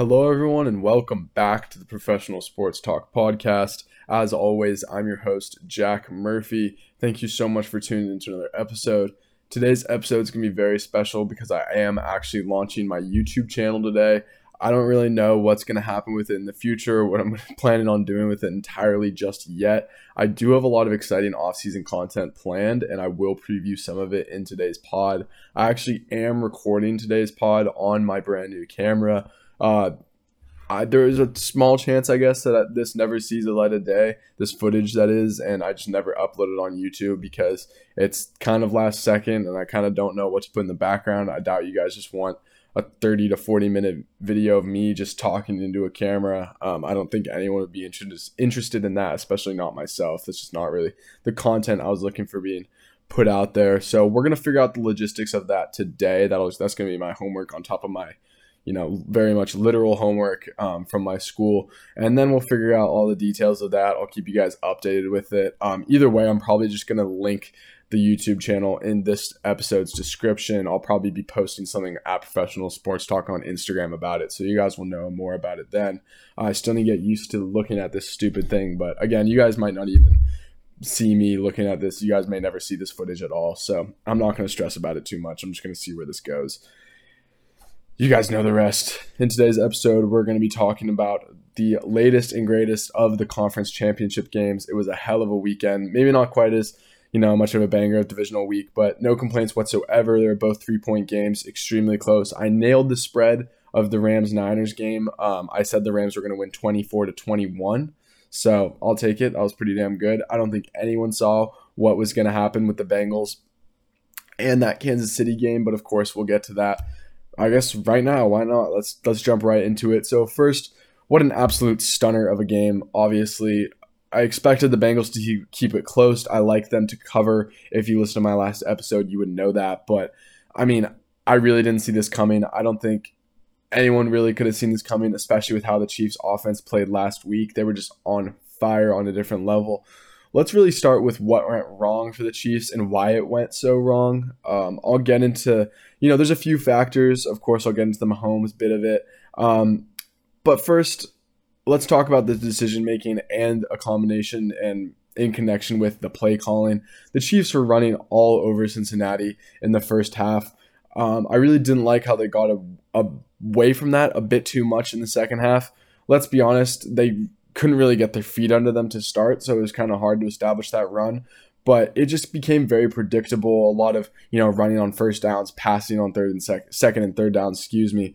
Hello, everyone, and welcome back to the Professional Sports Talk podcast. As always, I'm your host, Jack Murphy. Thank you so much for tuning into another episode. Today's episode is going to be very special because I am actually launching my YouTube channel today. I don't really know what's going to happen with it in the future, what I'm planning on doing with it entirely just yet. I do have a lot of exciting off-season content planned, and I will preview some of it in today's pod. I actually am recording today's pod on my brand new camera. Uh, I, there is a small chance, I guess, that this never sees the light of day. This footage, that is, and I just never upload it on YouTube because it's kind of last second, and I kind of don't know what to put in the background. I doubt you guys just want a 30 to 40 minute video of me just talking into a camera. Um, I don't think anyone would be interested interested in that, especially not myself. That's just not really the content I was looking for being put out there. So we're gonna figure out the logistics of that today. That'll that's gonna be my homework on top of my you know, very much literal homework um, from my school. And then we'll figure out all the details of that. I'll keep you guys updated with it. Um, either way, I'm probably just going to link the YouTube channel in this episode's description. I'll probably be posting something at Professional Sports Talk on Instagram about it. So you guys will know more about it then. I still need to get used to looking at this stupid thing. But again, you guys might not even see me looking at this. You guys may never see this footage at all. So I'm not going to stress about it too much. I'm just going to see where this goes you guys know the rest. In today's episode, we're going to be talking about the latest and greatest of the conference championship games. It was a hell of a weekend. Maybe not quite as, you know, much of a banger of divisional week, but no complaints whatsoever. They're both three point games, extremely close. I nailed the spread of the Rams Niners game. Um, I said the Rams were going to win 24 to 21. So I'll take it. That was pretty damn good. I don't think anyone saw what was going to happen with the Bengals and that Kansas City game, but of course, we'll get to that I guess right now, why not? Let's let's jump right into it. So first, what an absolute stunner of a game. Obviously, I expected the Bengals to keep it close. I like them to cover. If you listen to my last episode, you would know that. But I mean, I really didn't see this coming. I don't think anyone really could have seen this coming, especially with how the Chiefs' offense played last week. They were just on fire on a different level let's really start with what went wrong for the Chiefs and why it went so wrong. Um, I'll get into, you know, there's a few factors. Of course, I'll get into the Mahomes bit of it. Um, but first, let's talk about the decision making and a combination and in connection with the play calling. The Chiefs were running all over Cincinnati in the first half. Um, I really didn't like how they got a, a, away from that a bit too much in the second half. Let's be honest, they couldn't really get their feet under them to start, so it was kind of hard to establish that run. But it just became very predictable. A lot of you know running on first downs, passing on third and sec- second and third downs. Excuse me.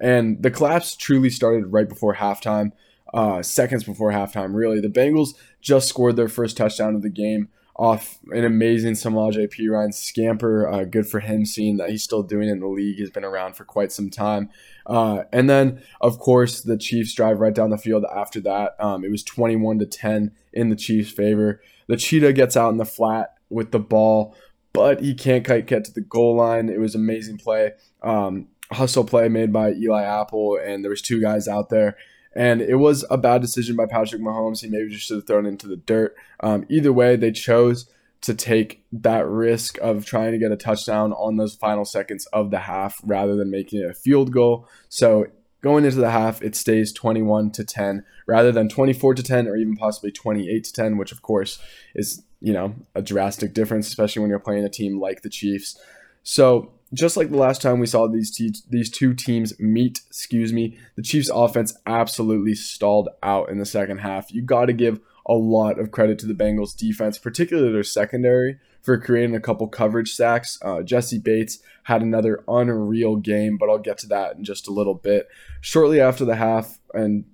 And the collapse truly started right before halftime, uh, seconds before halftime. Really, the Bengals just scored their first touchdown of the game off an amazing Samaje Perine scamper. Uh, good for him, seeing that he's still doing it in the league. He's been around for quite some time. Uh, and then, of course, the Chiefs drive right down the field after that. Um, it was 21 to 10 in the Chiefs' favor. The Cheetah gets out in the flat with the ball, but he can't quite get to the goal line. It was amazing play. Um, hustle play made by Eli Apple, and there was two guys out there. And it was a bad decision by Patrick Mahomes. He maybe just should have thrown into the dirt. Um, either way, they chose to take that risk of trying to get a touchdown on those final seconds of the half rather than making it a field goal. So going into the half, it stays 21 to 10 rather than 24 to 10 or even possibly 28 to 10, which of course is, you know, a drastic difference, especially when you're playing a team like the Chiefs. So just like the last time we saw these te- these two teams meet, excuse me, the Chiefs offense absolutely stalled out in the second half. You got to give a lot of credit to the Bengals defense, particularly their secondary, for creating a couple coverage sacks. Uh, Jessie Bates had another unreal game, but I'll get to that in just a little bit. Shortly after the half, and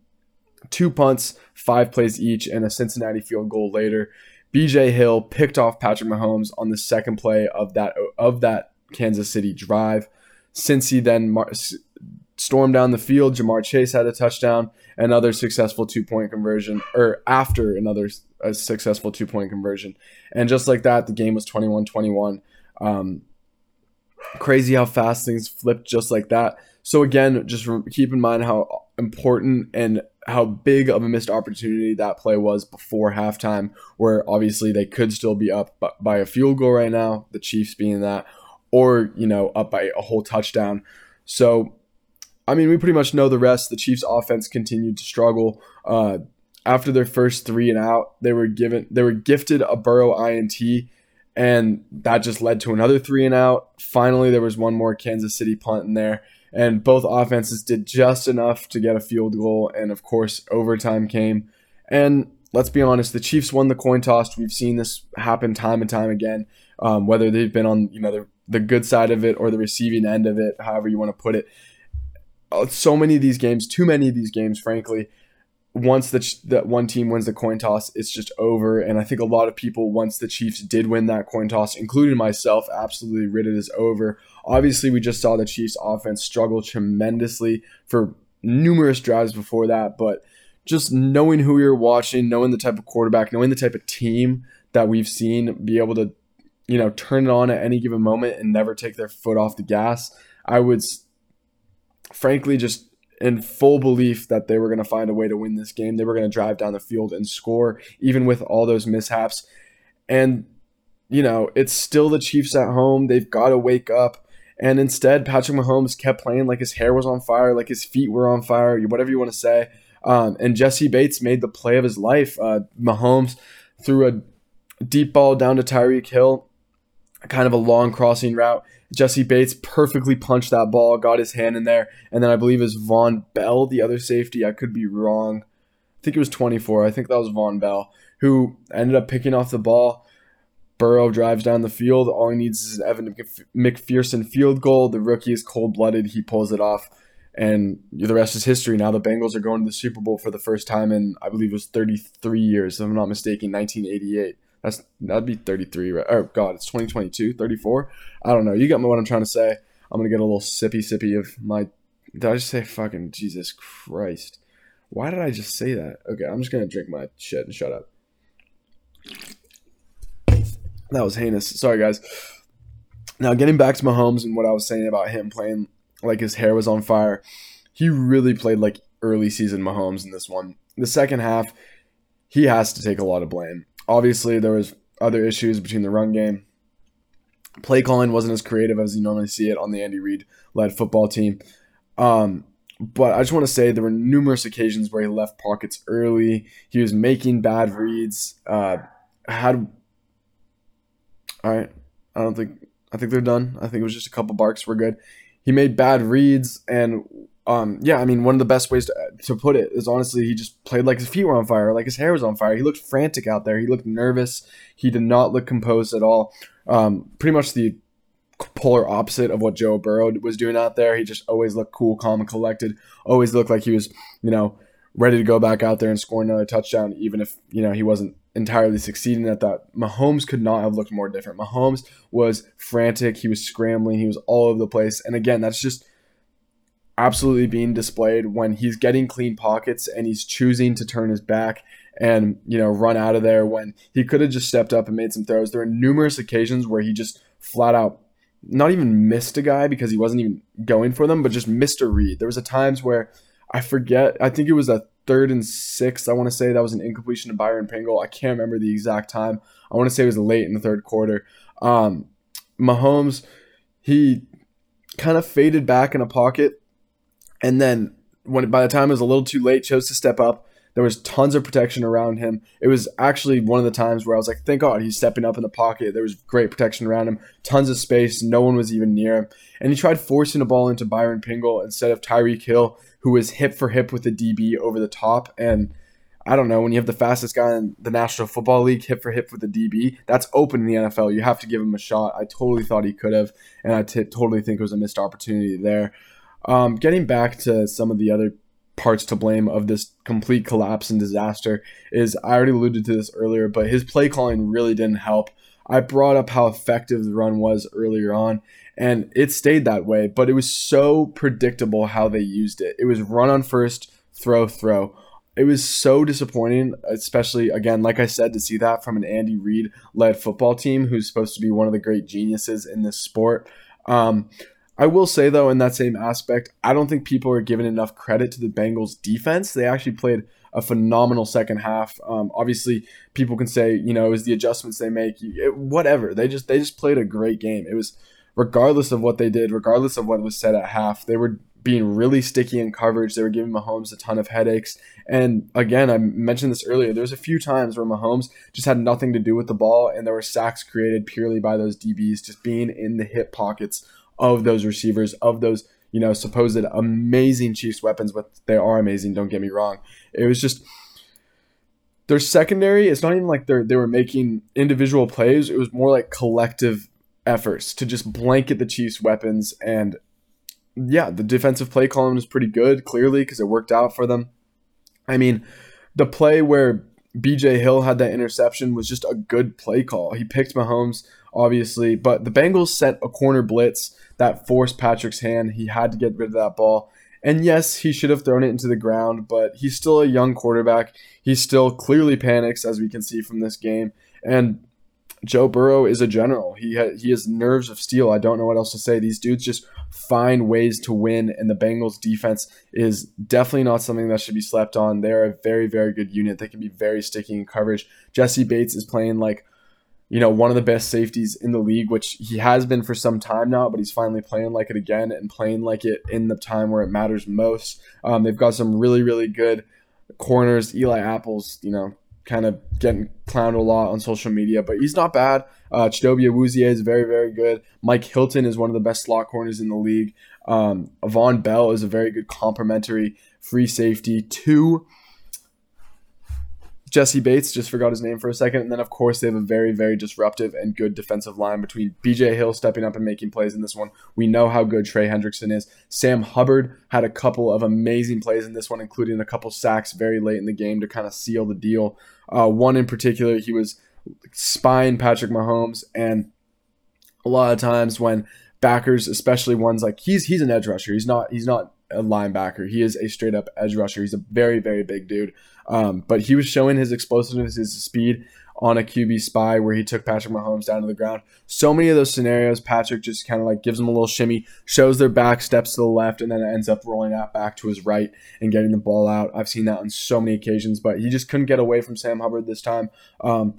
two punts, five plays each, and a Cincinnati field goal later, BJ Hill picked off Patrick Mahomes on the second play of that of that Kansas City drive. Cincy then mar- stormed down the field. Ja'Marr Chase had a touchdown, another successful two point conversion, or after another a successful two point conversion. And just like that, the game was 21 21. Um, crazy how fast things flipped just like that. So, again, just keep in mind how important and how big of a missed opportunity that play was before halftime, where obviously they could still be up by a field goal right now, the Chiefs being that, or, you know, up by a whole touchdown. So, I mean, we pretty much know the rest. The Chiefs' offense continued to struggle. Uh, after their first three and out, they were given they were gifted a Burrow INT, and that just led to another three and out. Finally, there was one more Kansas City punt in there, and both offenses did just enough to get a field goal, and of course, overtime came. And let's be honest, the Chiefs won the coin toss. We've seen this happen time and time again, um, whether they've been on you know the, the good side of it or the receiving end of it, however you want to put it. Uh, so many of these games, too many of these games, frankly, once the that one team wins the coin toss, it's just over. And I think a lot of people, once the Chiefs did win that coin toss, including myself, absolutely read it as over. Obviously, we just saw the Chiefs' offense struggle tremendously for numerous drives before that, but just knowing who you're watching, knowing the type of quarterback, knowing the type of team that we've seen be able to, you know, turn it on at any given moment and never take their foot off the gas, I would frankly just in full belief that they were going to find a way to win this game. They were going to drive down the field and score, even with all those mishaps. And, you know, it's still the Chiefs at home. They've got to wake up. And instead, Patrick Mahomes kept playing like his hair was on fire, like his feet were on fire, whatever you want to say. Um, and Jessie Bates made the play of his life. Uh, Mahomes threw a deep ball down to Tyreek Hill, kind of a long crossing route. Jessie Bates perfectly punched that ball, got his hand in there, and then I believe is Vonn Bell, the other safety. I could be wrong. I think it was 24. I think that was Vonn Bell, who ended up picking off the ball. Burrow drives down the field. All he needs is an Evan McPherson field goal. The rookie is cold blooded. He pulls it off, and the rest is history. Now the Bengals are going to the Super Bowl for the first time in, I believe it was 33 years, if I'm not mistaken, 1988. That's that'd be 33, right? Oh God, it's 2022, 34. I don't know. You got me what I'm trying to say. I'm gonna get a little sippy sippy of my. Did I just say fucking Jesus Christ? Why did I just say that? Okay, I'm just gonna drink my shit and shut up. That was heinous. Sorry, guys. Now, getting back to Mahomes and what I was saying about him playing like his hair was on fire, he really played like early season Mahomes in this one. The second half, he has to take a lot of blame obviously there was other issues between the run game. Play calling wasn't as creative as you normally see it on the Andy Reid led football team. Um, but I just want to say there were numerous occasions where he left pockets early. He was making bad reads. Uh, had all right. I don't think I think they're done. I think it was just a couple barks. We're good. He made bad reads, and um, yeah, I mean, one of the best ways to, to put it is honestly, he just played like his feet were on fire, like his hair was on fire. He looked frantic out there. He looked nervous. He did not look composed at all. Um, pretty much the polar opposite of what Joe Burrow was doing out there. He just always looked cool, calm, and collected. Always looked like he was, you know, ready to go back out there and score another touchdown, even if you know he wasn't entirely succeeding at that. Mahomes could not have looked more different. Mahomes was frantic. He was scrambling. He was all over the place. And again, that's just absolutely being displayed when he's getting clean pockets and he's choosing to turn his back and you know run out of there when he could have just stepped up and made some throws. There are numerous occasions where he just flat out not even missed a guy because he wasn't even going for them, but just missed a read. There was a times where I forget. I think it was a third and sixth. I want to say that was an incompletion to Byron Pringle. I can't remember the exact time. I want to say it was late in the third quarter. Um, Mahomes, he kind of faded back in a pocket and then when by the time it was a little too late, chose to step up. There was tons of protection around him. It was actually one of the times where I was like, thank God he's stepping up in the pocket. There was great protection around him, tons of space. No one was even near him. And he tried forcing a ball into Byron Pringle instead of Tyreek Hill, who was hip for hip with the DB over the top. And I don't know, when you have the fastest guy in the National Football League hip for hip with the DB, that's open in the NFL. You have to give him a shot. I totally thought he could have, and I t- totally think it was a missed opportunity there. Um, getting back to some of the other parts to blame of this complete collapse and disaster is I already alluded to this earlier, but his play calling really didn't help. I brought up how effective the run was earlier on, and it stayed that way, but it was so predictable how they used it. It was run on first, throw, throw. It was so disappointing, especially again, like I said, to see that from an Andy Reid led football team who's supposed to be one of the great geniuses in this sport. Um, I will say though, in that same aspect, I don't think people are giving enough credit to the Bengals defense. They actually played a phenomenal second half. Um, obviously, people can say, you know, it was the adjustments they make, it, whatever. They just they just played a great game. It was regardless of what they did, regardless of what was said at half, they were being really sticky in coverage. They were giving Mahomes a ton of headaches. And again, I mentioned this earlier. There's a few times where Mahomes just had nothing to do with the ball, and there were sacks created purely by those DBs just being in the hip pockets of those receivers, of those you know supposed amazing Chiefs weapons. But they are amazing. Don't get me wrong. It was just their secondary. It's not even like they're they were making individual plays. It was more like collective efforts to just blanket the Chiefs' weapons and yeah, the defensive play column is pretty good, clearly, because it worked out for them. I mean, the play where BJ Hill had that interception was just a good play call. He picked Mahomes, obviously, but the Bengals sent a corner blitz that forced Patrick's hand. He had to get rid of that ball. And yes, he should have thrown it into the ground, but he's still a young quarterback. He still clearly panics, as we can see from this game. And Joe Burrow is a general. He ha- he has nerves of steel. I don't know what else to say. These dudes just find ways to win, and the Bengals defense is definitely not something that should be slept on. They're a very very good unit. They can be very sticky in coverage. Jessie Bates is playing like you know one of the best safeties in the league, which he has been for some time now, but he's finally playing like it again and playing like it in the time where it matters most. Um, they've got some really really good corners. Eli Apples, you know, kind of getting clowned a lot on social media, but he's not bad. Uh, Chidobe Awuzie is very, very good. Mike Hilton is one of the best slot corners in the league. Um, Vonn Bell is a very good complementary free safety to Jessie Bates, just forgot his name for a second. And then, of course, they have a very, very disruptive and good defensive line between BJ Hill stepping up and making plays in this one. We know how good Trey Hendrickson is. Sam Hubbard had a couple of amazing plays in this one, including a couple sacks very late in the game to kind of seal the deal. Uh, one in particular, he was spying Patrick Mahomes, and a lot of times when backers, especially ones like he's he's an edge rusher. He's not he's not a linebacker. He is a straight up edge rusher. He's a very very big dude. Um, but he was showing his explosiveness, his speed on a QB spy where he took Patrick Mahomes down to the ground. So many of those scenarios, Patrick just kind of like gives him a little shimmy, shows their back, steps to the left, and then ends up rolling out back to his right and getting the ball out. I've seen that on so many occasions, but he just couldn't get away from Sam Hubbard this time. Um,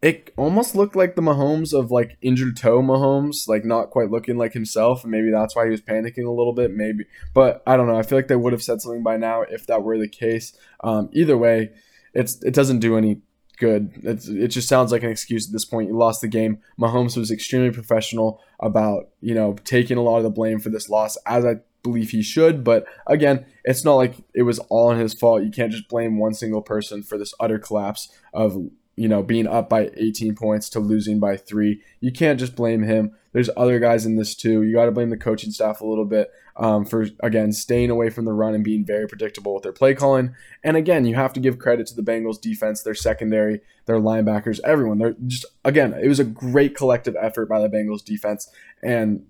it almost looked like the Mahomes of like injured toe Mahomes, like not quite looking like himself, and maybe that's why he was panicking a little bit, maybe. But I don't know. I feel like they would have said something by now if that were the case. Um, either way, it's it doesn't do any good. It's, it just sounds like an excuse at this point. You lost the game. Mahomes was extremely professional about you know taking a lot of the blame for this loss, as I believe he should. But again, it's not like it was all his fault. You can't just blame one single person for this utter collapse of you know, being up by 18 points to losing by three. You can't just blame him. There's other guys in this too. You got to blame the coaching staff a little bit um, for, again, staying away from the run and being very predictable with their play calling. And again, you have to give credit to the Bengals defense, their secondary, their linebackers, everyone. They're just, again, it was a great collective effort by the Bengals defense. And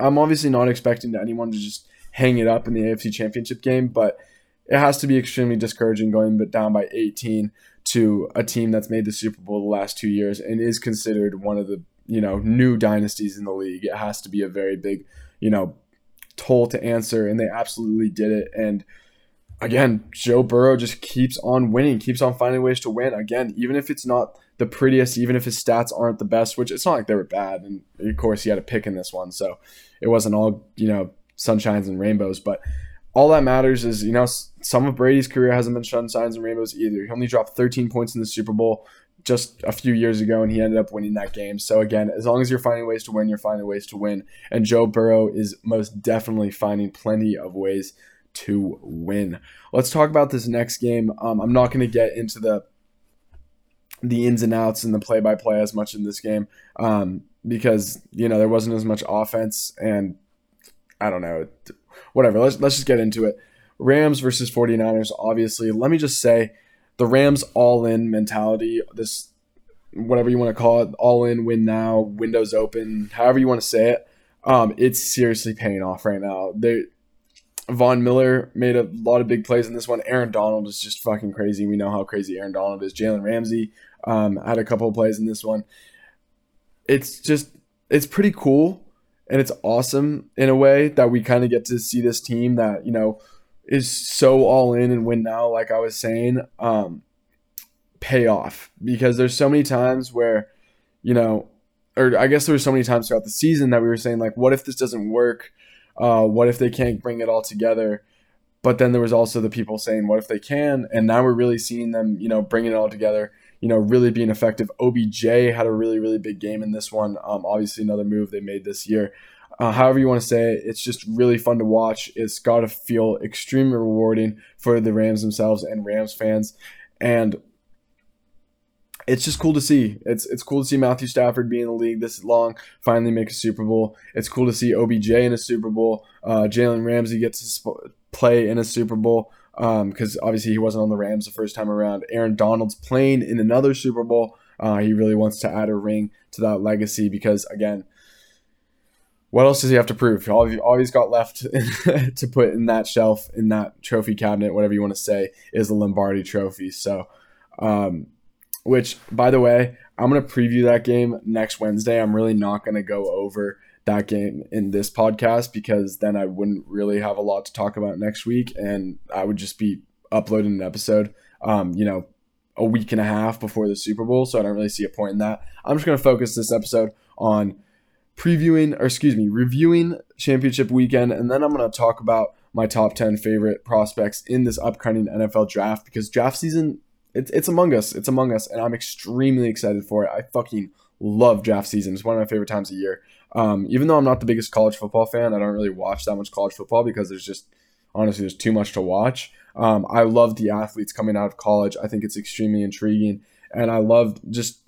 I'm obviously not expecting anyone to just hang it up in the AFC Championship game, but it has to be extremely discouraging going down by 18 to a team that's made the Super Bowl the last two years and is considered one of the you know new dynasties in the league. It has to be a very big you know toll to answer, and they absolutely did it. And again, Joe Burrow just keeps on winning, keeps on finding ways to win. Again, even if it's not the prettiest, even if his stats aren't the best, which it's not like they were bad. And of course, he had a pick in this one, so it wasn't all you know sunshines and rainbows, but all that matters is, you know, some of Brady's career hasn't been sunshines and rainbows either. He only dropped 13 points in the Super Bowl just a few years ago, and he ended up winning that game. So again, as long as you're finding ways to win, you're finding ways to win. And Joe Burrow is most definitely finding plenty of ways to win. Let's talk about this next game. Um, I'm not going to get into the the ins and outs and the play by play as much in this game um, because you know there wasn't as much offense and I don't know whatever. Let's let's just get into it. Rams versus 49ers, obviously. Let me just say the Rams all in mentality, this whatever you want to call it, all in, win now, windows open, however you want to say it. Um, it's seriously paying off right now. They Von Miller made a lot of big plays in this one. Aaron Donald is just fucking crazy. We know how crazy Aaron Donald is. Jalen Ramsey um, had a couple of plays in this one. It's just it's pretty cool and it's awesome in a way that we kind of get to see this team that you know is so all in and win now like i was saying um pay off because there's so many times where you know or i guess there were so many times throughout the season that we were saying like what if this doesn't work Uh, what if they can't bring it all together? But then there was also the people saying, what if they can? And now we're really seeing them, you know, bringing it all together, you know, really being effective. OBJ had a really, really big game in this one. Um, obviously, another move they made this year. Uh, however you want to say it, it's just really fun to watch. It's got to feel extremely rewarding for the Rams themselves and Rams fans. And it's just cool to see. It's it's cool to see Matthew Stafford be in the league this long, finally make a Super Bowl. It's cool to see OBJ in a Super Bowl. Uh, Jalen Ramsey gets to sp- play in a Super Bowl because um, obviously he wasn't on the Rams the first time around. Aaron Donald's playing in another Super Bowl. Uh, he really wants to add a ring to that legacy because again, what else does he have to prove? All, all he's got left to put in that shelf, in that trophy cabinet, whatever you want to say, is the Lombardi Trophy. So. Um, which, by the way, I'm going to preview that game next Wednesday. I'm really not going to go over that game in this podcast because then I wouldn't really have a lot to talk about next week and I would just be uploading an episode, um, you know, a week and a half before the Super Bowl. So I don't really see a point in that. I'm just going to focus this episode on previewing, or excuse me, reviewing championship weekend. And then I'm going to talk about my top 10 favorite prospects in this upcoming NFL draft because draft season it's it's among us. It's among us, and I'm extremely excited for it. I fucking love draft season. It's one of my favorite times of year. Um, even though I'm not the biggest college football fan, I don't really watch that much college football because there's just honestly there's too much to watch. Um, I love the athletes coming out of college. I think it's extremely intriguing, and I love just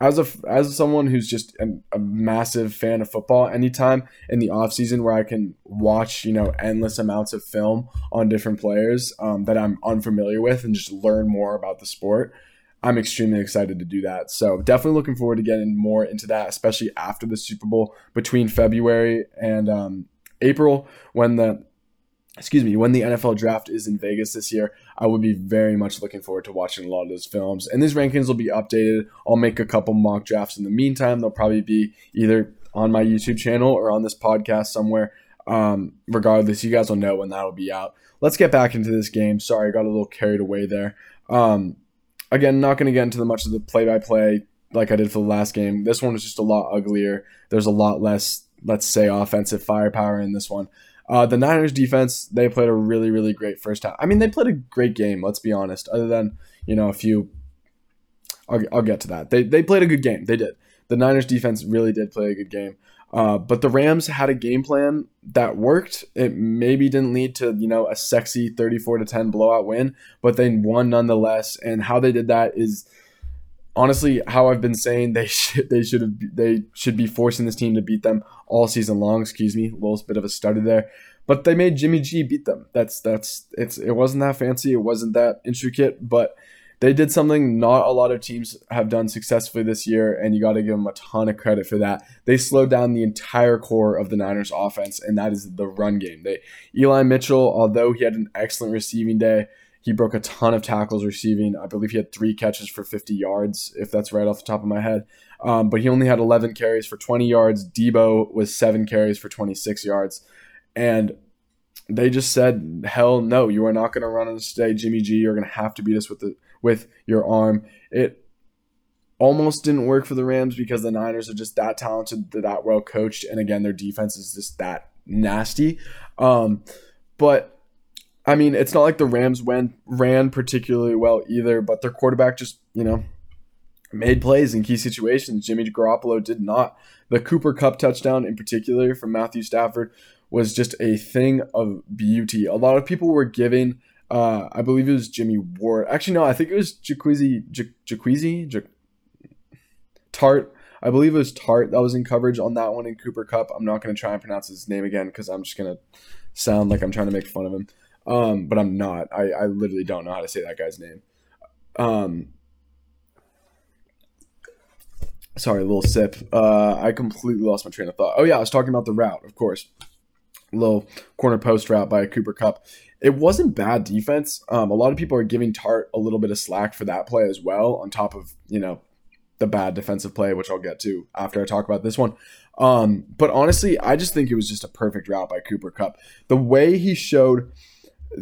as a as someone who's just a, a, massive fan of football anytime in the off season where i can watch you know endless amounts of film on different players um, that i'm unfamiliar with and just learn more about the sport i'm extremely excited to do that so definitely looking forward to getting more into that especially after the super bowl between february and um, april when the excuse me, when the NFL draft is in Vegas this year, I would be very much looking forward to watching a lot of those films. And these rankings will be updated. I'll make a couple mock drafts in the meantime. They'll probably be either on my YouTube channel or on this podcast somewhere. Um, regardless, you guys will know when that'll be out. Let's get back into this game. Sorry, I got a little carried away there. Um, again, not going to get into the much of the play-by-play like I did for the last game. This one was just a lot uglier. There's a lot less, let's say, offensive firepower in this one. Uh, the Niners defense, they played a really, really great first half. I mean, they played a great game, let's be honest, other than, you know, a few. I'll, I'll get to that. They, they played a good game. They did. The Niners defense really did play a good game. Uh, but the Rams had a game plan that worked. It maybe didn't lead to, you know, a sexy 34 to 10 blowout win, but they won nonetheless. And how they did that is honestly how I've been saying they should they should have they should be forcing this team to beat them all season long. Excuse me, a little bit of a study there, but they made Jimmy G beat them. That's that's it's it wasn't that fancy, it wasn't that intricate, but they did something not a lot of teams have done successfully this year, and you got to give them a ton of credit for that. They slowed down the entire core of the Niners offense, and that is the run game. They Eli Mitchell, although he had an excellent receiving day he broke a ton of tackles receiving. I believe he had three catches for 50 yards, if that's right off the top of my head. Um, but he only had 11 carries for 20 yards. Deebo was seven carries for 26 yards. And they just said, "Hell no, you are not going to run us today, Jimmy G. You're going to have to beat us with the with your arm." It almost didn't work for the Rams because the Niners are just that talented, that well coached, and again, their defense is just that nasty. Um, but I mean, it's not like the Rams went ran particularly well either, but their quarterback just, you know, made plays in key situations. Jimmy Garoppolo did not. The Cooper Kupp touchdown in particular from Matthew Stafford was just a thing of beauty. A lot of people were giving uh, I believe it was Jimmy Ward. Actually, no, I think it was Jaquizy, Jaquizy, J- Tartt. I believe it was Tartt that was in coverage on that one in Cooper Kupp. I'm not going to try and pronounce his name again because I'm just going to sound like I'm trying to make fun of him um, but I'm not. I, I literally don't know how to say that guy's name. Um, sorry, a little sip. Uh, I completely lost my train of thought. Oh yeah, I was talking about the route, of course. Little corner post route by Cooper Kupp. It wasn't bad defense. Um, a lot of people are giving Tartt a little bit of slack for that play as well, on top of you know the bad defensive play, which I'll get to after I talk about this one. Um, but honestly, I just think it was just a perfect route by Cooper Kupp. The way he showed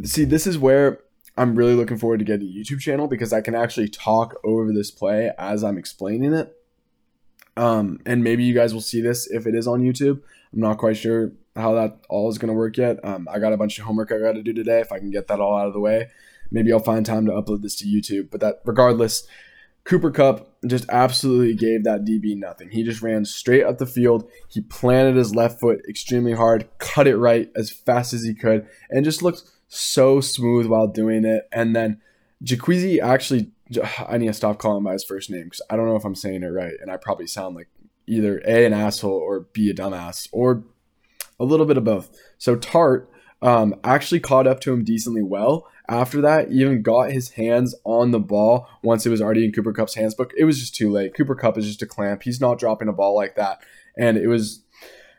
see, this is where I'm really looking forward to getting a YouTube channel because I can actually talk over this play as I'm explaining it. Um, and maybe you guys will see this if it is on YouTube. I'm not quite sure how that all is going to work yet. Um, I got a bunch of homework I got to do today. If I can get that all out of the way, maybe I'll find time to upload this to YouTube. But that, regardless, Cooper Kupp just absolutely gave that DB nothing. He just ran straight up the field. He planted his left foot extremely hard, cut it right as fast as he could, and just looked so smooth while doing it. And then Jaquizy actually, I need to stop calling him by his first name because I don't know if I'm saying it right, and I probably sound like either A, an asshole, or B, a dumbass, or a little bit of both. So Tartt um, actually caught up to him decently well after that, even got his hands on the ball once it was already in Cooper Kupp's hands, but it was just too late. Cooper Kupp is just a clamp. He's not dropping a ball like that. And it was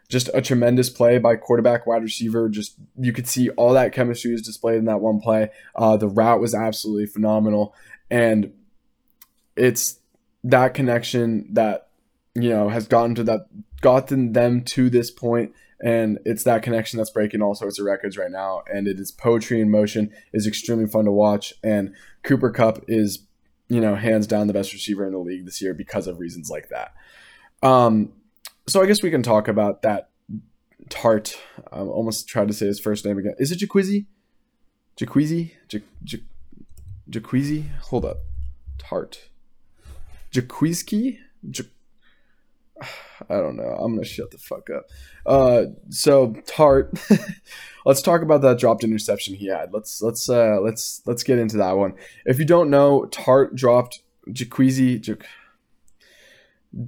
just a tremendous play by quarterback, wide receiver. Just you could see all that chemistry was displayed in that one play. Uh, the route was absolutely phenomenal. And it's that connection that, you know, has gotten to that, gotten them to this point and it's that connection that's breaking all sorts of records right now. And it is poetry in motion. Is extremely fun to watch. And cooper kupp is you know hands down the best receiver in the league this year because of reasons like that. Um so i guess we can talk about that Tartt. I almost tried to say his first name again. Is it jaquizy jaquizy jaquizy hold up. Tartt. Jaquiski? J- I don't know. I'm gonna shut the fuck up. Uh, so Tartt, let's talk about that dropped interception he had. Let's let's uh let's let's get into that one. If you don't know, Tartt dropped Jaquizy. J-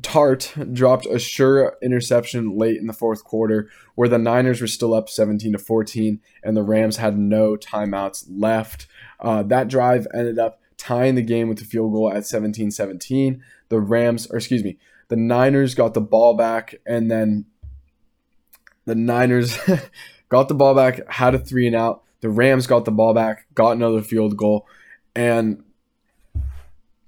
Tartt dropped a sure interception late in the fourth quarter, where the Niners were still up 17 to 14, and the Rams had no timeouts left. Uh, that drive ended up tying the game with the field goal at 17-17. The Rams, or excuse me, the Niners got the ball back, and then the Niners got the ball back, had a three and out. The Rams got the ball back, got another field goal, and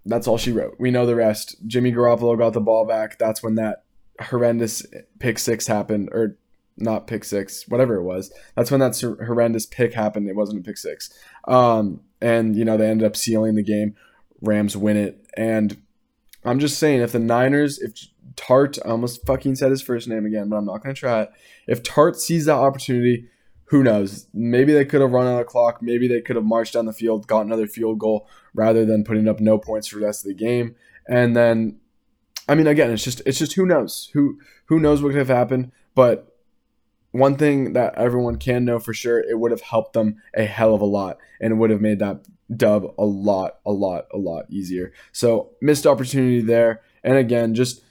that's all she wrote. We know the rest. Jimmy Garoppolo got the ball back. That's when that horrendous pick six happened, or not pick six, whatever it was. That's when that horrendous pick happened. It wasn't a pick six. Um, and you know they ended up sealing the game. Rams win it, and I'm just saying, if the Niners, if Tartt, I almost fucking said his first name again, but I'm not going to try it. If Tartt sees that opportunity, who knows? Maybe they could have run out of clock. Maybe they could have marched down the field, got another field goal rather than putting up no points for the rest of the game. And then, I mean, again, it's just it's just who knows who who knows what could have happened. But one thing that everyone can know for sure, it would have helped them a hell of a lot, and it would have made that dub a lot, a lot, a lot easier. So missed opportunity there. And again, just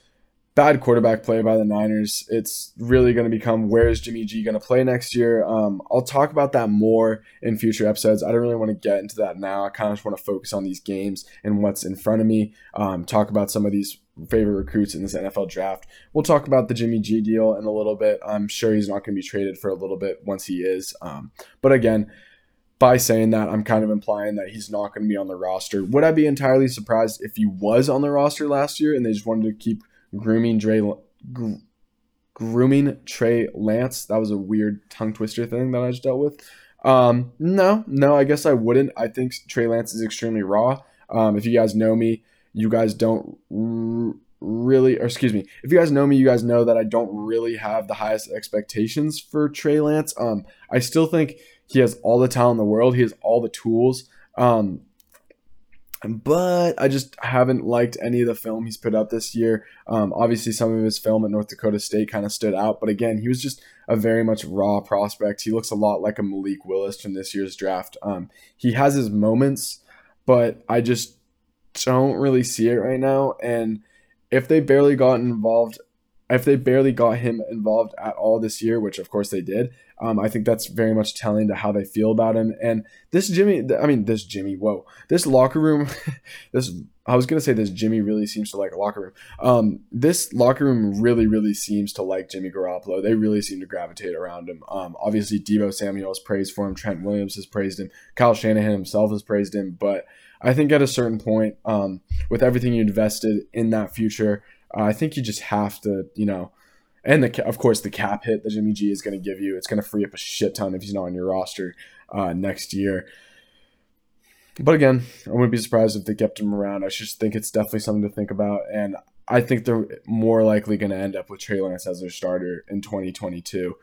bad quarterback play by the Niners. It's really going to become where is Jimmy G going to play next year? Um, I'll talk about that more in future episodes. I don't really want to get into that now. I kind of just want to focus on these games and what's in front of me. Um, talk about some of these favorite recruits in this NFL draft. We'll talk about the Jimmy G deal in a little bit. I'm sure he's not going to be traded for a little bit once he is. Um, but again, by saying that, I'm kind of implying that he's not going to be on the roster. Would I be entirely surprised if he was on the roster last year and they just wanted to keep grooming Dre, gr- grooming Trey Lance? That was a weird tongue twister thing that I just dealt with. Um, no, no, I guess I wouldn't. I think Trey Lance is extremely raw. Um, if you guys know me, you guys don't r- really, or excuse me, if you guys know me, you guys know that I don't really have the highest expectations for Trey Lance. Um, I still think he has all the talent in the world. He has all the tools. Um, but I just haven't liked any of the film he's put out this year. Um, obviously, some of his film at North Dakota State kind of stood out, but again, he was just a very much raw prospect. He looks a lot like a Malik Willis from this year's draft. Um, he has his moments, but I just don't really see it right now. And if they barely got involved if they barely got him involved at all this year, which of course they did, um, I think that's very much telling to how they feel about him. And this Jimmy, I mean, this Jimmy, whoa, this locker room, this, I was going to say this Jimmy really seems to like a locker room. Um, this locker room really, really seems to like Jimmy Garoppolo. They really seem to gravitate around him. Um, obviously, Deebo Samuel has praised for him. Trent Williams has praised him. Kyle Shanahan himself has praised him. But I think at a certain point, um, with everything you invested in that future, uh, I think you just have to, you know, and the of course the cap hit that Jimmy G is going to give you. It's going to free up a shit ton if he's not on your roster uh, next year. But again, I wouldn't be surprised if they kept him around. I just think it's definitely something to think about. And I think they're more likely going to end up with Trey Lance as their starter in 2022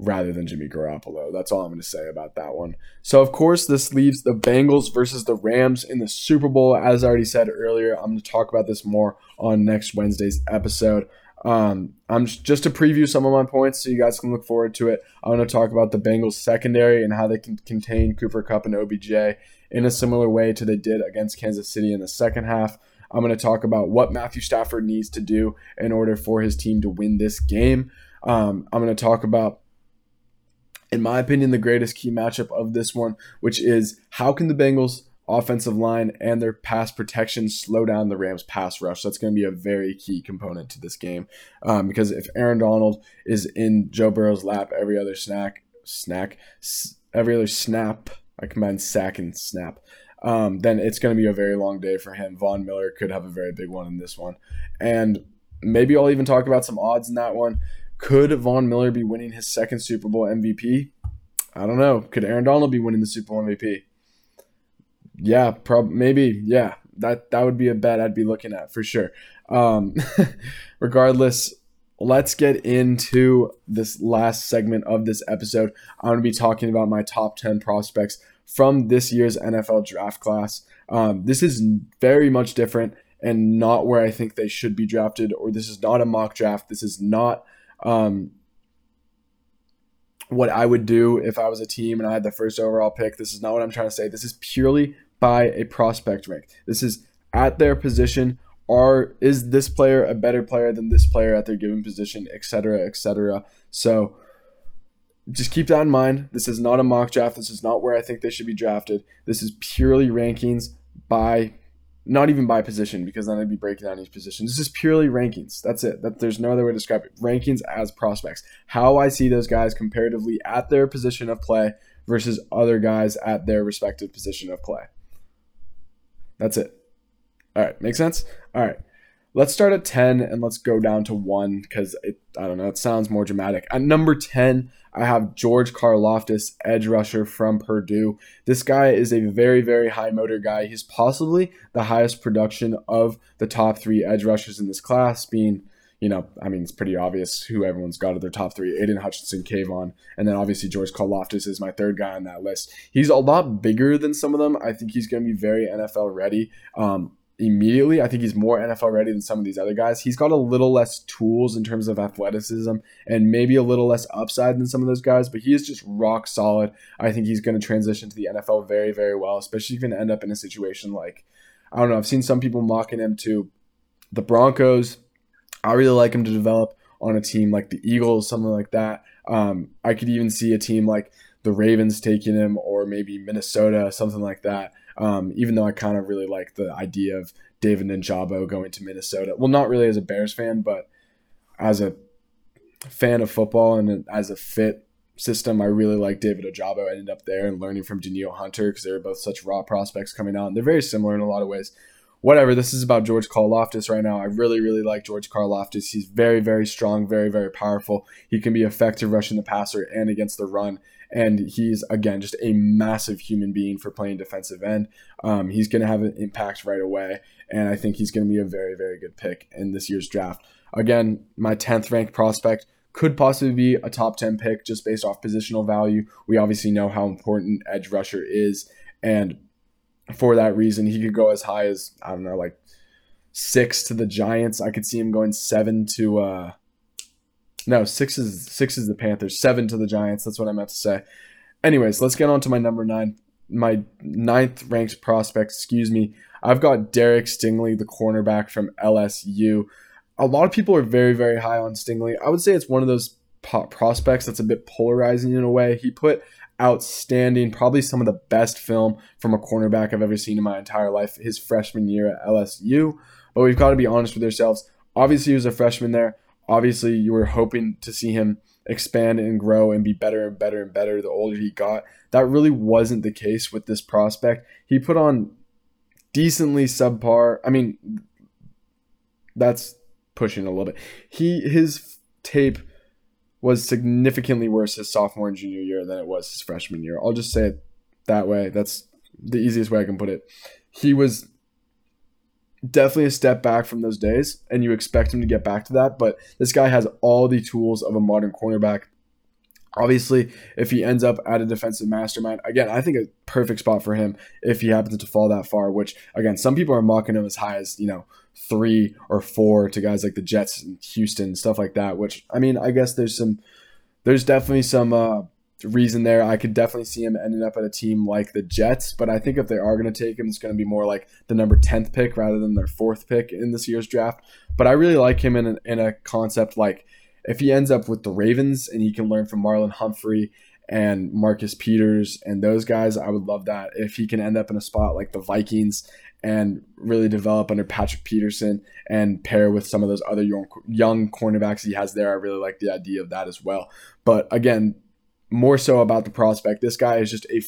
rather than Jimmy Garoppolo. That's all I'm going to say about that one. So, of course, this leaves the Bengals versus the Rams in the Super Bowl. As I already said earlier, I'm going to talk about this more on next Wednesday's episode. Um, I'm just to preview some of my points so you guys can look forward to it. I want to talk about the Bengals secondary and how they can contain Cooper Kupp and OBJ in a similar way to they did against Kansas City in the second half. I'm going to talk about what Matthew Stafford needs to do in order for his team to win this game. Um, I'm going to talk about, in my opinion, the greatest key matchup of this one, which is how can the Bengals offensive line and their pass protection slow down the Rams pass rush. That's going to be a very key component to this game um, because if Aaron Donald is in Joe Burrow's lap every other snack, snack, every other snap, I combine sack and snap. Um, then it's going to be a very long day for him. Von Miller could have a very big one in this one. And maybe I'll even talk about some odds in that one. Could Von Miller be winning his second Super Bowl MVP? I don't know. Could Aaron Donald be winning the Super Bowl MVP? Yeah, prob maybe. Yeah, that that would be a bet I'd be looking at for sure. Um, regardless, let's get into this last segment of this episode. I'm going to be talking about my top 10 prospects from this year's NFL draft class. Um, this is very much different and not where I think they should be drafted, or this is not a mock draft. This is not um, what I would do if I was a team and I had the first overall pick. This is not what I'm trying to say. This is purely by a prospect rank. This is at their position. Are is this player a better player than this player at their given position, etc., etc. So just keep that in mind. This is not a mock draft. This is not where I think they should be drafted. This is purely rankings by not even by position because then I'd be breaking down each position. This is purely rankings. That's it. That there's no other way to describe it. Rankings as prospects. How I see those guys comparatively at their position of play versus other guys at their respective position of play. That's it. All right, make sense? All right. Let's start at 10 and let's go down to 1 because I don't know, it sounds more dramatic. At number 10, I have George Karlaftis, edge rusher from Purdue. This guy is a very, very high motor guy. He's possibly the highest production of the top three edge rushers in this class, being you know, I mean, it's pretty obvious who everyone's got at their top three Aidan Hutchinson, Kayvon, and then obviously George Karlaftis is my third guy on that list. He's a lot bigger than some of them. I think he's going to be very NFL ready. Um, immediately. I think he's more NFL ready than some of these other guys. He's got a little less tools in terms of athleticism and maybe a little less upside than some of those guys, but he is just rock solid. I think he's going to transition to the NFL very, very well, especially if you can end up in a situation like, I don't know, I've seen some people mocking him to the Broncos, I really like him to develop on a team like the Eagles, something like that. Um, I could even see a team like the Ravens taking him, or maybe Minnesota, something like that. Um, even though I kind of really like the idea of David Njoku going to Minnesota. Well, not really as a Bears fan, but as a fan of football and as a fit system, I really like David Ojabo. ended up there and learning from Danielle Hunter because they were both such raw prospects coming on. They're very similar in a lot of ways whatever. This is about George Karlaftis right now. I really, really like George Karlaftis. He's very, very strong, very, very powerful. He can be effective rushing the passer and against the run. And he's again just a massive human being for playing defensive end. Um, he's going to have an impact right away, and I think he's going to be a very, very good pick in this year's draft. Again, my 10th ranked prospect could possibly be a top 10 pick just based off positional value. We obviously know how important edge rusher is, and for that reason. He could go as high as I don't know, like six to the Giants. I could see him going seven to uh no, six is six is the Panthers, seven to the Giants. That's what I meant to say. Anyways, let's get on to my number nine, my ninth ranked prospect. Excuse me. I've got Derek Stingley, the cornerback from LSU. A lot of people are very, very high on Stingley. I would say it's one of those prospects that's a bit polarizing in a way. He put outstanding, probably some of the best film from a cornerback I've ever seen in my entire life, his freshman year at LSU. But we've got to be honest with ourselves. Obviously, he was a freshman there. Obviously, you were hoping to see him expand and grow and be better and better and better the older he got. That really wasn't the case with this prospect. He put on decently subpar. I mean, that's pushing a little bit. He his tape was significantly worse his sophomore and junior year than it was his freshman year. I'll just say it that way. That's the easiest way I can put it. He was definitely a step back from those days, and you expect him to get back to that. But this guy has all the tools of a modern cornerback. Obviously, if he ends up at a defensive mastermind, again, I think a perfect spot for him if he happens to fall that far, which, again, some people are mocking him as high as, you know, three or four to guys like the Jets and Houston, stuff like that, which, I mean, I guess there's some, there's definitely some, uh, reason there. I could definitely see him ending up at a team like the Jets, but I think if they are going to take him, it's going to be more like the number 10th pick rather than their fourth pick in this year's draft. But I really like him in a, in a concept like if he ends up with the Ravens and he can learn from Marlon Humphrey and Marcus Peters and those guys, I would love that. If he can end up in a spot like the Vikings and really develop under Patrick Peterson and pair with some of those other young, young cornerbacks he has there, I really like the idea of that as well. But again, more so about the prospect. This guy is just a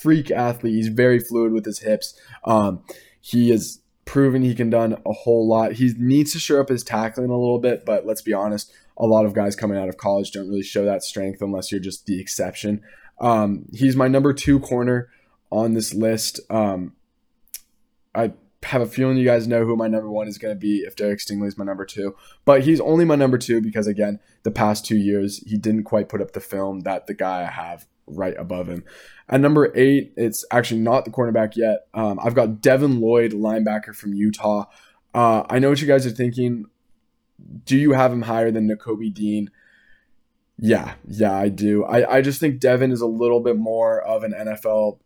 freak athlete. He's very fluid with his hips. Um, he has proven he can done a whole lot. He needs to show up his tackling a little bit, but let's be honest, a lot of guys coming out of college don't really show that strength unless you're just the exception. Um, he's my number two corner on this list. Um, I have a feeling you guys know who my number one is going to be if Derek Stingley is my number two. But he's only my number two because, again, the past two years, he didn't quite put up the film that the guy I have right above him. At number eight, it's actually not the cornerback yet. Um, I've got Devin Lloyd, linebacker from Utah. Uh, I know what you guys are thinking. Do you have him higher than Nakobe Dean? Yeah, yeah, I do. I, I just think Devin is a little bit more of an NFL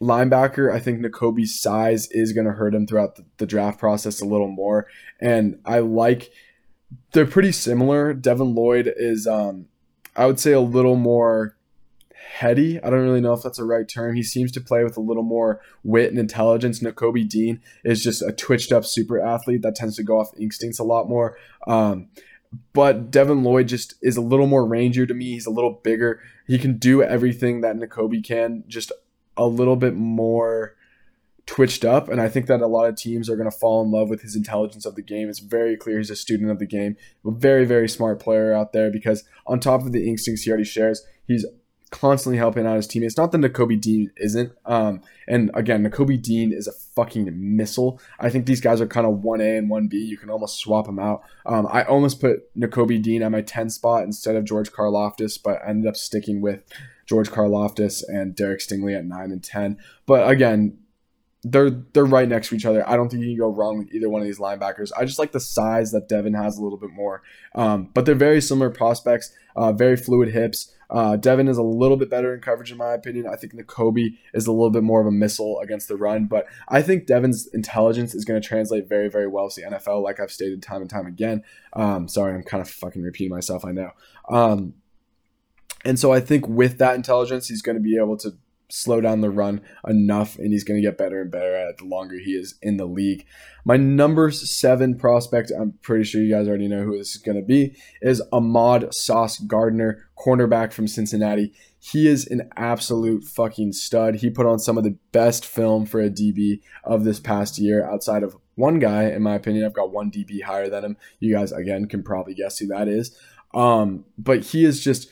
linebacker, I think Nakobe's size is going to hurt him throughout the, the, draft process a little more. And I like, they're pretty similar. Devin Lloyd is, um, I would say, a little more heady. I don't really know if that's a right term. He seems to play with a little more wit and intelligence. Nakobe Dean is just a twitched up super athlete that tends to go off instincts a lot more. Um, but Devin Lloyd just is a little more rangier to me. He's a little bigger. He can do everything that Nakobe can, just a little bit more twitched up and i think that a lot of teams are going to fall in love with his intelligence of the game. It's very clear he's a student of the game a very very smart player out there because on top of the instincts he already shares he's constantly helping out his teammates. Not that Nakobe Dean isn't um, and again Nakobe Dean is a fucking missile. I think these guys are kind of 1A and 1B you can almost swap them out. Um, I almost put Nakobe Dean at my 10 spot instead of George Karlaftis but I ended up sticking with George Karlaftis and Derek Stingley at nine and ten. But again, they're they're right next to each other. I don't think you can go wrong with either one of these linebackers. I just like the size that Devin has a little bit more. Um, but they're very similar prospects, uh, very fluid hips. Uh, Devin is a little bit better in coverage, in my opinion. I think Nakobe is a little bit more of a missile against the run, but I think Devin's intelligence is going to translate very, very well to the NFL, like I've stated time and time again. Um, sorry, I'm kind of fucking repeating myself, I know. Um, and so I think with that intelligence, he's going to be able to slow down the run enough and he's going to get better and better at it the longer he is in the league. My number seven prospect, I'm pretty sure you guys already know who this is going to be, is Ahmad Sauce Gardner, cornerback from Cincinnati. He is an absolute fucking stud. He put on some of the best film for a DB of this past year outside of one guy, in my opinion. I've got one DB higher than him. You guys, again, can probably guess who that is. Um, but he is just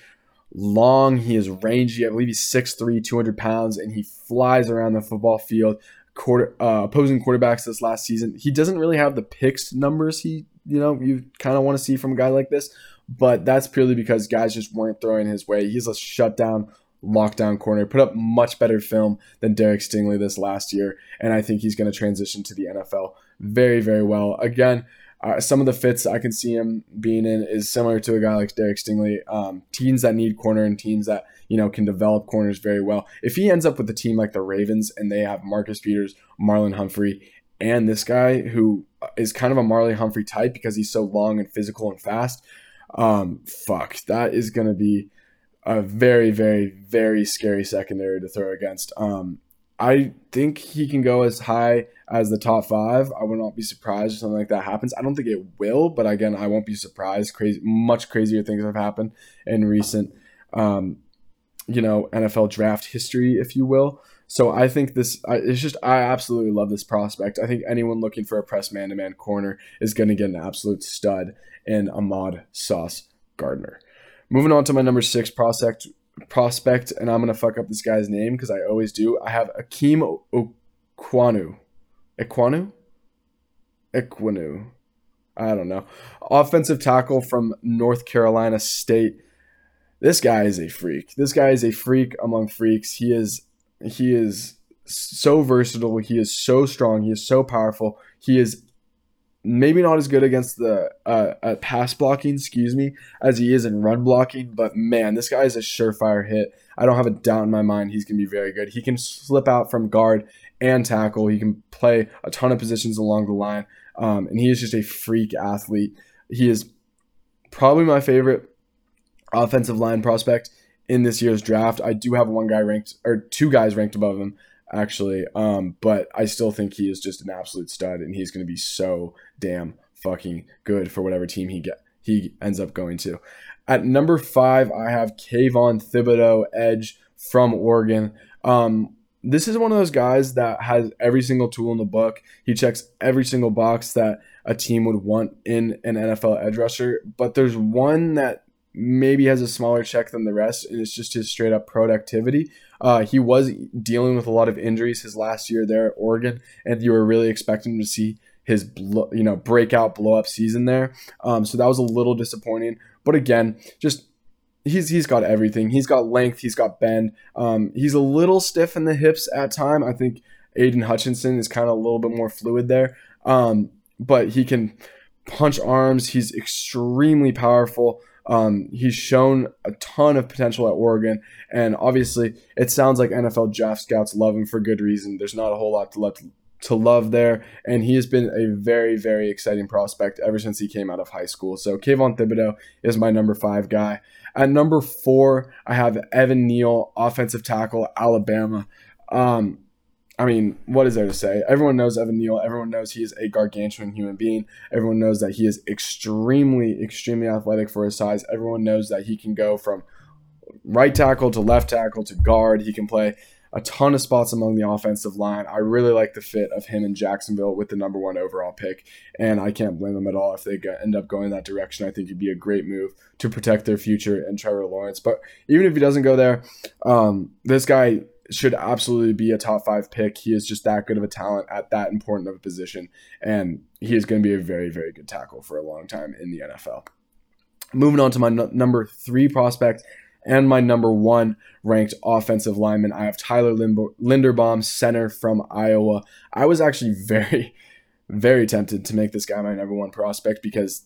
long. He is rangy. I believe he's 6'3", 200 pounds, and he flies around the football field. Quarter, uh, opposing quarterbacks this last season, he doesn't really have the picks numbers he you know you kind of want to see from a guy like this, but that's purely because guys just weren't throwing his way. He's a shutdown lockdown corner, put up much better film than Derek Stingley this last year, and I think he's going to transition to the NFL very, very well. Again, uh, some of the fits I can see him being in is similar to a guy like Derek Stingley. Um, teams that need corner and teams that you know can develop corners very well. If he ends up with a team like the Ravens and they have Marcus Peters, Marlon Humphrey, and this guy who is kind of a Marley Humphrey type because he's so long and physical and fast, um, fuck, that is going to be a very, very, very scary secondary to throw against. Um, I think he can go as high as the top five. I would not be surprised if something like that happens. I don't think it will, but again, I won't be surprised. Crazy, much crazier things have happened in recent, um, you know, NFL draft history, if you will. So I think this, it's just, I absolutely love this prospect. I think anyone looking for a press man to man corner is going to get an absolute stud in Ahmad Sauce Gardner. Moving on to my number six prospect, prospect, and I'm gonna fuck up this guy's name because I always do. I have Akeem Okwanu. Ekwanu? Equinu. I don't know. Offensive tackle from North Carolina State. This guy is a freak. This guy is a freak among freaks. He is he is so versatile. He is so strong. He is so powerful. He is maybe not as good against the uh, at pass blocking, excuse me, as he is in run blocking. But man, this guy is a surefire hit. I don't have a doubt in my mind he's going to be very good. He can slip out from guard and tackle. He can play a ton of positions along the line, um, and he is just a freak athlete. He is probably my favorite offensive line prospect in this year's draft. I do have one guy ranked or two guys ranked above him actually. Um, but I still think he is just an absolute stud, and he's going to be so damn fucking good for whatever team he get he ends up going to. At number five, I have Kayvon Thibodeaux, edge from Oregon. Um, this is one of those guys that has every single tool in the book. He checks every single box that a team would want in an NFL edge rusher. But there's one that maybe has a smaller check than the rest, and it's just his straight up productivity. Uh, he was dealing with a lot of injuries his last year there at Oregon, and you were really expecting to see his you know breakout blow up season there. Um, so that was a little disappointing. But again, just he's he's got everything. He's got length. He's got bend. Um, he's a little stiff in the hips at time. I think Aidan Hutchinson is kind of a little bit more fluid there. Um, but he can punch arms. He's extremely powerful. Um, he's shown a ton of potential at Oregon, and obviously, it sounds like NFL draft scouts love him for good reason. There's not a whole lot to love to love there, and he has been a very, very exciting prospect ever since he came out of high school. So Kayvon Thibodeaux is my number five guy. At number four, I have Evan Neal, offensive tackle, Alabama. Um, I mean, what is there to say? Everyone knows Evan Neal. Everyone knows he is a gargantuan human being. Everyone knows that he is extremely, extremely athletic for his size. Everyone knows that he can go from right tackle to left tackle to guard. He can play a ton of spots among the offensive line. I really like the fit of him in Jacksonville with the number one overall pick, and I can't blame them at all if they end up going that direction. I think it'd be a great move to protect their future and Trevor Lawrence. But even if he doesn't go there, um, this guy should absolutely be a top five pick. He is just that good of a talent at that important of a position, and he is going to be a very, very good tackle for a long time in the NFL. Moving on to my n- number three prospect and my number one ranked offensive lineman, I have Tyler Linderbaum, center from Iowa. I was actually very, very tempted to make this guy my number one prospect because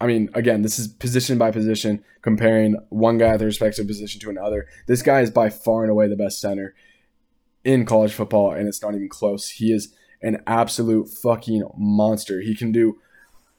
I mean, again, this is position by position, comparing one guy at the respective position to another. This guy is by far and away the best center in college football, and it's not even close. He is an absolute fucking monster. He can do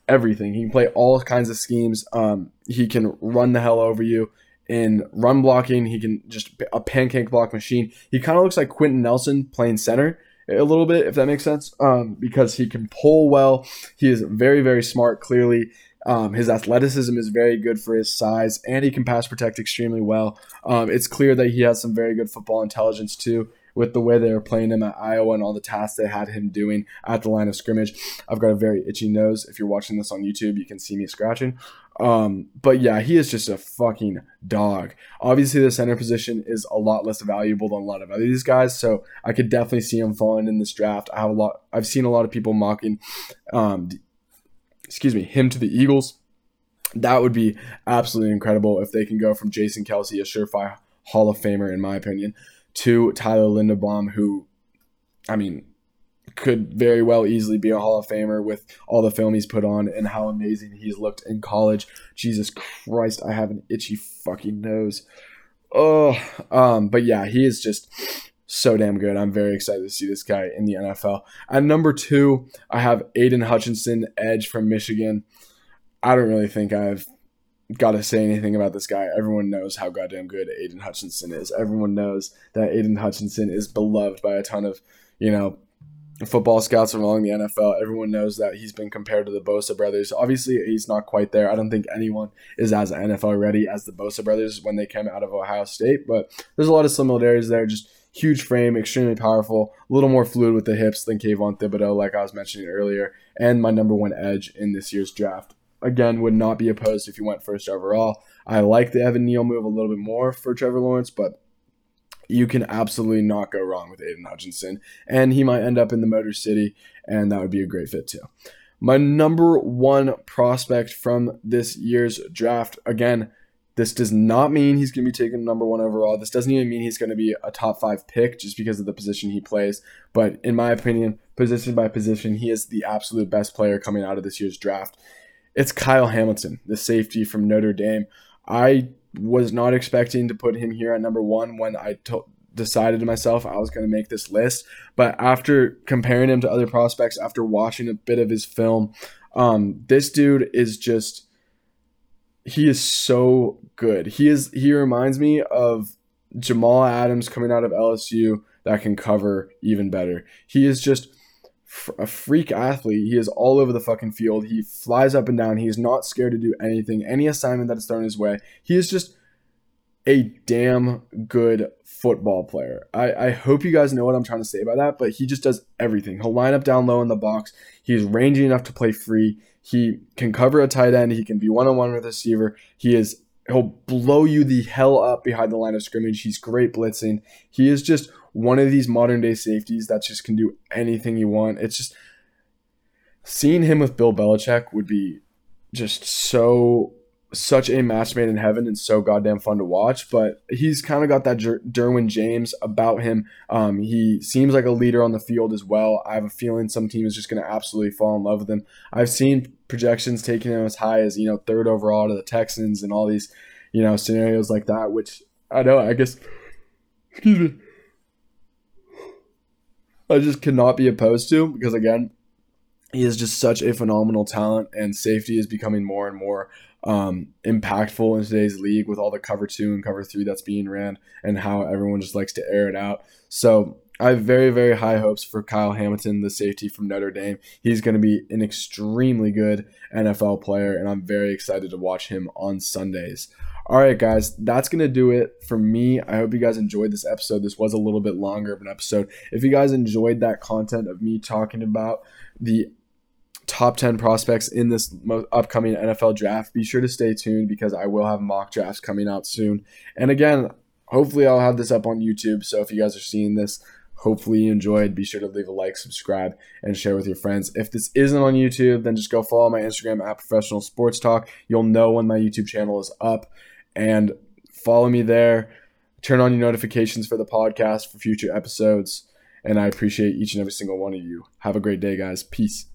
everything. He can play all kinds of schemes. Um, he can run the hell over you in run blocking. He can just a pancake block machine. He kind of looks like Quenton Nelson playing center a little bit, if that makes sense, um, because he can pull well. He is very, very smart. Clearly, um, his athleticism is very good for his size, and he can pass protect extremely well. Um, it's clear that he has some very good football intelligence too, with the way they were playing him at Iowa and all the tasks they had him doing at the line of scrimmage. I've got a very itchy nose. If you're watching this on YouTube, you can see me scratching. Um, but yeah, he is just a fucking dog. Obviously, the center position is a lot less valuable than a lot of other these guys, so I could definitely see him falling in this draft. I have a lot. I've seen a lot of people mocking um, excuse me, him to the Eagles. That would be absolutely incredible if they can go from Jason Kelce, a surefire Hall of Famer, in my opinion, to Tyler Linderbaum, who, I mean, could very well easily be a Hall of Famer with all the film he's put on and how amazing he's looked in college. Jesus Christ, I have an itchy fucking nose. Oh, um, but yeah, he is just so damn good. I'm very excited to see this guy in the NFL. At number two, I have Aidan Hutchinson, edge from Michigan. I don't really think I've got to say anything about this guy. Everyone knows how goddamn good Aidan Hutchinson is. Everyone knows that Aidan Hutchinson is beloved by a ton of, you know, football scouts from along the NFL. Everyone knows that he's been compared to the Bosa brothers. Obviously, he's not quite there. I don't think anyone is as NFL ready as the Bosa brothers when they came out of Ohio State, but there's a lot of similarities there. Just huge frame, extremely powerful, a little more fluid with the hips than Kayvon Thibodeaux, like I was mentioning earlier, and my number one edge in this year's draft. Again, would not be opposed if you went first overall. I like the Evan Neal move a little bit more for Trevor Lawrence, but you can absolutely not go wrong with Aidan Hutchinson, and he might end up in the Motor City, and that would be a great fit too. My number one prospect from this year's draft, again, this does not mean he's going to be taken number one overall. This doesn't even mean he's going to be a top five pick just because of the position he plays. But in my opinion, position by position, he is the absolute best player coming out of this year's draft. It's Kyle Hamilton, the safety from Notre Dame. I was not expecting to put him here at number one when I decided to myself I was going to make this list. But after comparing him to other prospects, after watching a bit of his film, um, this dude is just he is so good. He is he reminds me of Jamal Adams coming out of LSU that can cover even better. He is just a freak athlete. He is all over the fucking field. He flies up and down. He is not scared to do anything, any assignment that is thrown his way. He is just a damn good football player. I, I hope you guys know what I'm trying to say by that, but he just does everything. He'll line up down low in the box. He's rangy enough to play free. He can cover a tight end. He can be one on one with a receiver. He is he'll blow you the hell up behind the line of scrimmage. He's great blitzing. He is just one of these modern day safeties that just can do anything you want. It's just seeing him with Bill Belichick would be just so such a match made in heaven and so goddamn fun to watch. But he's kind of got that Jer- Derwin James about him. Um, he seems like a leader on the field as well. I have a feeling some team is just going to absolutely fall in love with him. I've seen projections taking him as high as you know third overall to the Texans and all these you know scenarios like that. Which I know I guess. Excuse me. I just cannot be opposed to because again, he is just such a phenomenal talent, and safety is becoming more and more um, impactful in today's league with all the cover two and cover three that's being ran and how everyone just likes to air it out. So I have very, very high hopes for Kyle Hamilton, the safety from Notre Dame. He's going to be an extremely good NFL player, and I'm very excited to watch him on Sundays. All right, guys, that's going to do it for me. I hope you guys enjoyed this episode. This was a little bit longer of an episode. If you guys enjoyed that content of me talking about the top 10 prospects in this upcoming NFL draft. Be sure to stay tuned because I will have mock drafts coming out soon. And again, hopefully I'll have this up on YouTube. So if you guys are seeing this, hopefully you enjoyed. Be sure to leave a like, subscribe, and share with your friends. If this isn't on YouTube, then just go follow my Instagram at Professional Sports Talk. You'll know when my YouTube channel is up. And follow me there. Turn on your notifications for the podcast for future episodes. And I appreciate each and every single one of you. Have a great day, guys. Peace.